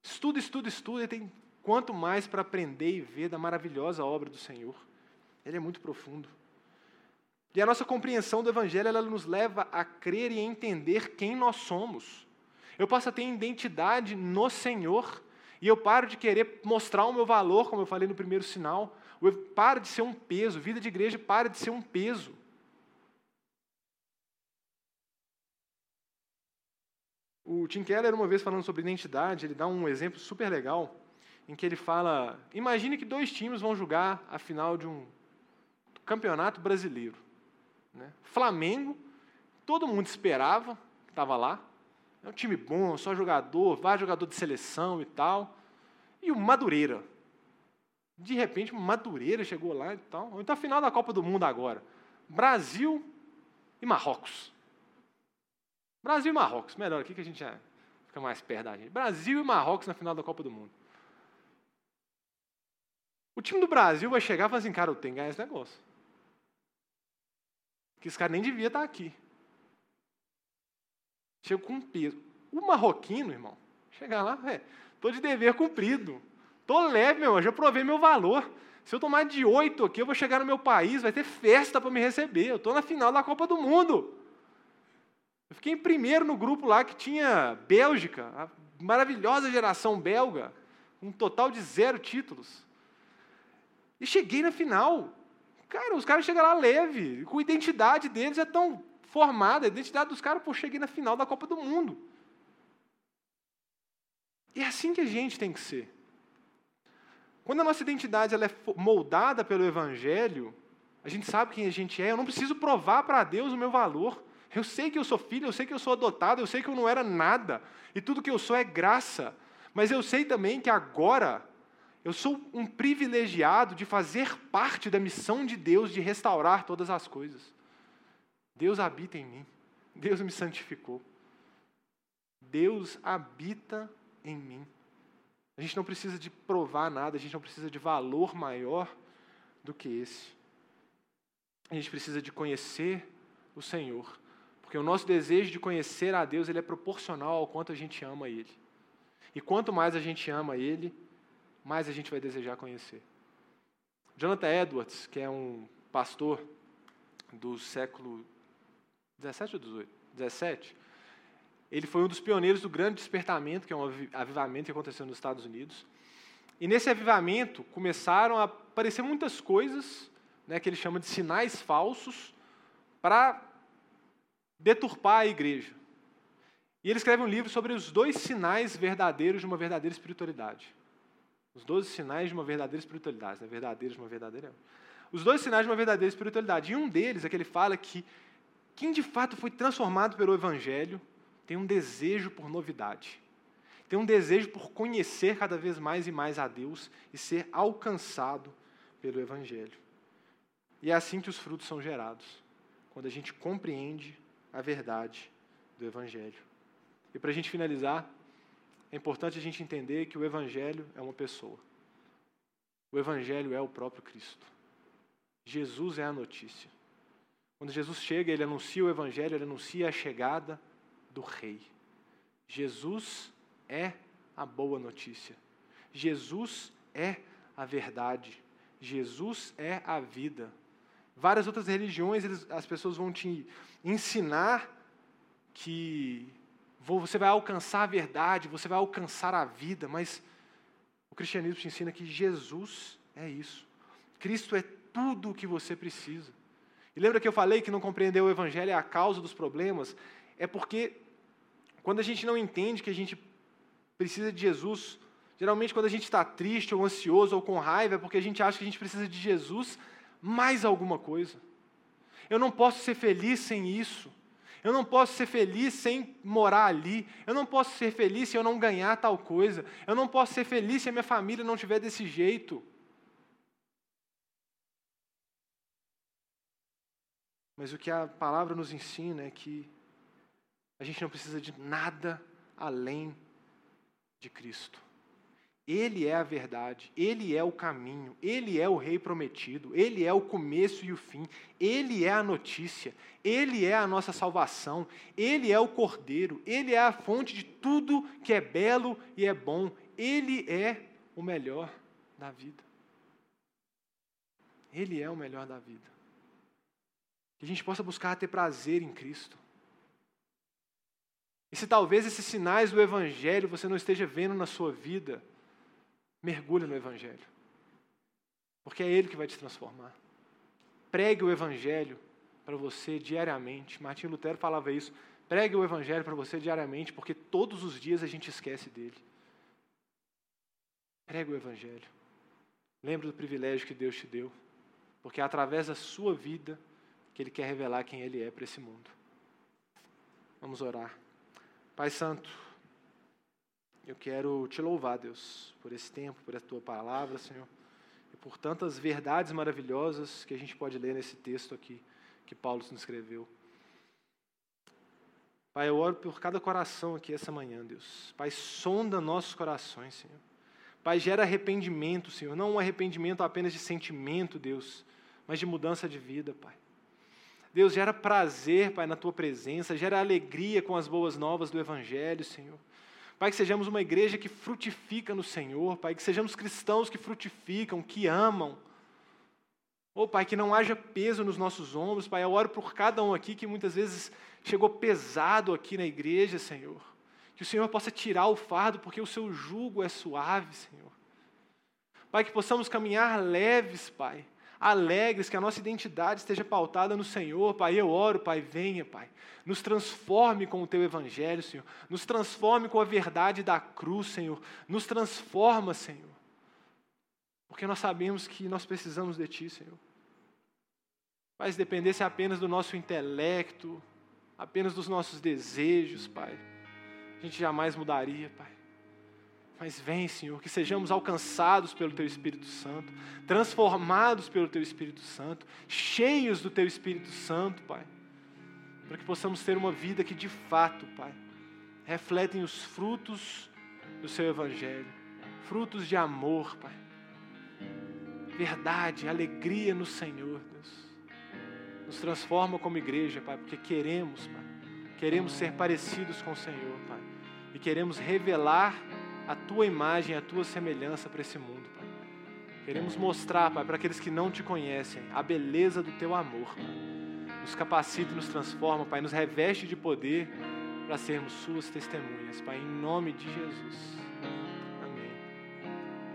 estuda, estuda, estuda e tem quanto mais para aprender e ver da maravilhosa obra do Senhor. Ele é muito profundo. E a nossa compreensão do Evangelho ela nos leva a crer e entender quem nós somos. Eu passo a ter identidade no Senhor e eu paro de querer mostrar o meu valor, como eu falei no primeiro sinal. Eu paro de ser um peso. Vida de igreja para de ser um peso. O Tim Keller, uma vez falando sobre identidade, ele dá um exemplo super legal, em que ele fala: imagine que dois times vão jogar a final de um campeonato brasileiro. Né? Flamengo, todo mundo esperava, estava lá. É um time bom, só jogador, vários jogador de seleção e tal. E o Madureira. De repente, o Madureira chegou lá e tal. Então, a final da Copa do Mundo agora. Brasil e Marrocos. Brasil e Marrocos. Melhor aqui que a gente já fica mais perto da gente. Brasil e Marrocos na final da Copa do Mundo. O time do Brasil vai chegar e falar assim, cara, eu tenho que ganhar esse negócio que esse cara nem devia estar aqui. Chego com peso. O marroquino, irmão, chegar lá, é, tô de dever cumprido. Tô leve, meu irmão, já provei meu valor. Se eu tomar de oito aqui, eu vou chegar no meu país, vai ter festa para me receber. Eu estou na final da Copa do Mundo. Eu fiquei em primeiro no grupo lá que tinha Bélgica, a maravilhosa geração belga, um total de zero títulos. E cheguei na final. Cara, os caras chegam lá leve, com a identidade deles é tão formada, a identidade dos caras, pô, cheguei na final da Copa do Mundo. E é assim que a gente tem que ser. Quando a nossa identidade ela é moldada pelo Evangelho, a gente sabe quem a gente é, eu não preciso provar para Deus o meu valor. Eu sei que eu sou filho, eu sei que eu sou adotado, eu sei que eu não era nada, e tudo que eu sou é graça. Mas eu sei também que agora eu sou um privilegiado de fazer parte da missão de Deus de restaurar todas as coisas. Deus habita em mim. Deus me santificou. Deus habita em mim. A gente não precisa de provar nada, a gente não precisa de valor maior do que esse. A gente precisa de conhecer o Senhor, porque o nosso desejo de conhecer a Deus ele é proporcional ao quanto a gente ama Ele. E quanto mais a gente ama Ele, mais a gente vai desejar conhecer. Jonathan Edwards, que é um pastor do século 17 ou 18? 17. Ele foi um dos pioneiros do grande despertamento, que é um avivamento que aconteceu nos Estados Unidos. E nesse avivamento começaram a aparecer muitas coisas, né, que ele chama de sinais falsos, para deturpar a igreja. E ele escreve um livro sobre os dois sinais verdadeiros de uma verdadeira espiritualidade. Os 12 sinais de uma verdadeira espiritualidade. Né? Verdadeiros de uma verdadeira. Os dois sinais de uma verdadeira espiritualidade. E um deles é que ele fala que quem de fato foi transformado pelo Evangelho tem um desejo por novidade. Tem um desejo por conhecer cada vez mais e mais a Deus e ser alcançado pelo Evangelho. E é assim que os frutos são gerados, quando a gente compreende a verdade do Evangelho. E para a gente finalizar, é importante a gente entender que o Evangelho é uma pessoa. O Evangelho é o próprio Cristo. Jesus é a notícia. Quando Jesus chega, ele anuncia o Evangelho, ele anuncia a chegada do Rei. Jesus é a boa notícia. Jesus é a verdade. Jesus é a vida. Várias outras religiões, eles, as pessoas vão te ensinar que você vai alcançar a verdade, você vai alcançar a vida, mas o cristianismo te ensina que Jesus é isso. Cristo é tudo o que você precisa. E lembra que eu falei que não compreender o Evangelho é a causa dos problemas? É porque quando a gente não entende que a gente precisa de Jesus, geralmente quando a gente está triste ou ansioso ou com raiva, é porque a gente acha que a gente precisa de Jesus mais alguma coisa. Eu não posso ser feliz sem isso. Eu não posso ser feliz sem morar ali. Eu não posso ser feliz se eu não ganhar tal coisa. Eu não posso ser feliz se a minha família não estiver desse jeito. Mas o que a palavra nos ensina é que a gente não precisa de nada além de Cristo. Ele é a verdade, Ele é o caminho, Ele é o Rei prometido, Ele é o começo e o fim, Ele é a notícia, Ele é a nossa salvação, Ele é o Cordeiro, Ele é a fonte de tudo que é belo e é bom, Ele é o melhor da vida. Ele é o melhor da vida. Que a gente possa buscar ter prazer em Cristo. E se talvez esses sinais do Evangelho você não esteja vendo na sua vida, mergulhe no Evangelho. Porque é Ele que vai te transformar. Pregue o Evangelho para você diariamente. Martim Lutero falava isso. Pregue o Evangelho para você diariamente, porque todos os dias a gente esquece dele. Pregue o Evangelho. Lembre do privilégio que Deus te deu, porque é através da sua vida que Ele quer revelar quem Ele é para esse mundo. Vamos orar. Pai Santo, eu quero te louvar, Deus, por esse tempo, por a tua palavra, Senhor, e por tantas verdades maravilhosas que a gente pode ler nesse texto aqui que Paulo nos escreveu. Pai, eu oro por cada coração aqui essa manhã, Deus. Pai, sonda nossos corações, Senhor. Pai, gera arrependimento, Senhor. Não um arrependimento apenas de sentimento, Deus, mas de mudança de vida, Pai. Deus, gera prazer, Pai, na tua presença, gera alegria com as boas novas do Evangelho, Senhor. Pai, que sejamos uma igreja que frutifica no Senhor, Pai, que sejamos cristãos que frutificam, que amam. Oh, Pai, que não haja peso nos nossos ombros, Pai. Eu oro por cada um aqui que muitas vezes chegou pesado aqui na igreja, Senhor. Que o Senhor possa tirar o fardo, porque o seu jugo é suave, Senhor. Pai, que possamos caminhar leves, Pai alegres, que a nossa identidade esteja pautada no Senhor. Pai, eu oro, Pai, venha, Pai. Nos transforme com o Teu Evangelho, Senhor. Nos transforme com a verdade da cruz, Senhor. Nos transforma, Senhor. Porque nós sabemos que nós precisamos de Ti, Senhor. Pai, se dependesse apenas do nosso intelecto, apenas dos nossos desejos, Pai, a gente jamais mudaria, Pai. Mas vem, Senhor, que sejamos alcançados pelo Teu Espírito Santo, transformados pelo Teu Espírito Santo, cheios do Teu Espírito Santo, Pai, para que possamos ter uma vida que de fato, Pai, refletem os frutos do Seu Evangelho, frutos de amor, Pai, verdade, alegria no Senhor, Deus. Nos transforma como igreja, Pai, porque queremos, Pai, queremos ser parecidos com o Senhor, Pai, e queremos revelar a tua imagem, a tua semelhança para esse mundo, Pai. Queremos mostrar, Pai, para aqueles que não te conhecem, a beleza do teu amor, Pai. Nos capacita e nos transforma, Pai, nos reveste de poder para sermos suas testemunhas, Pai, em nome de Jesus.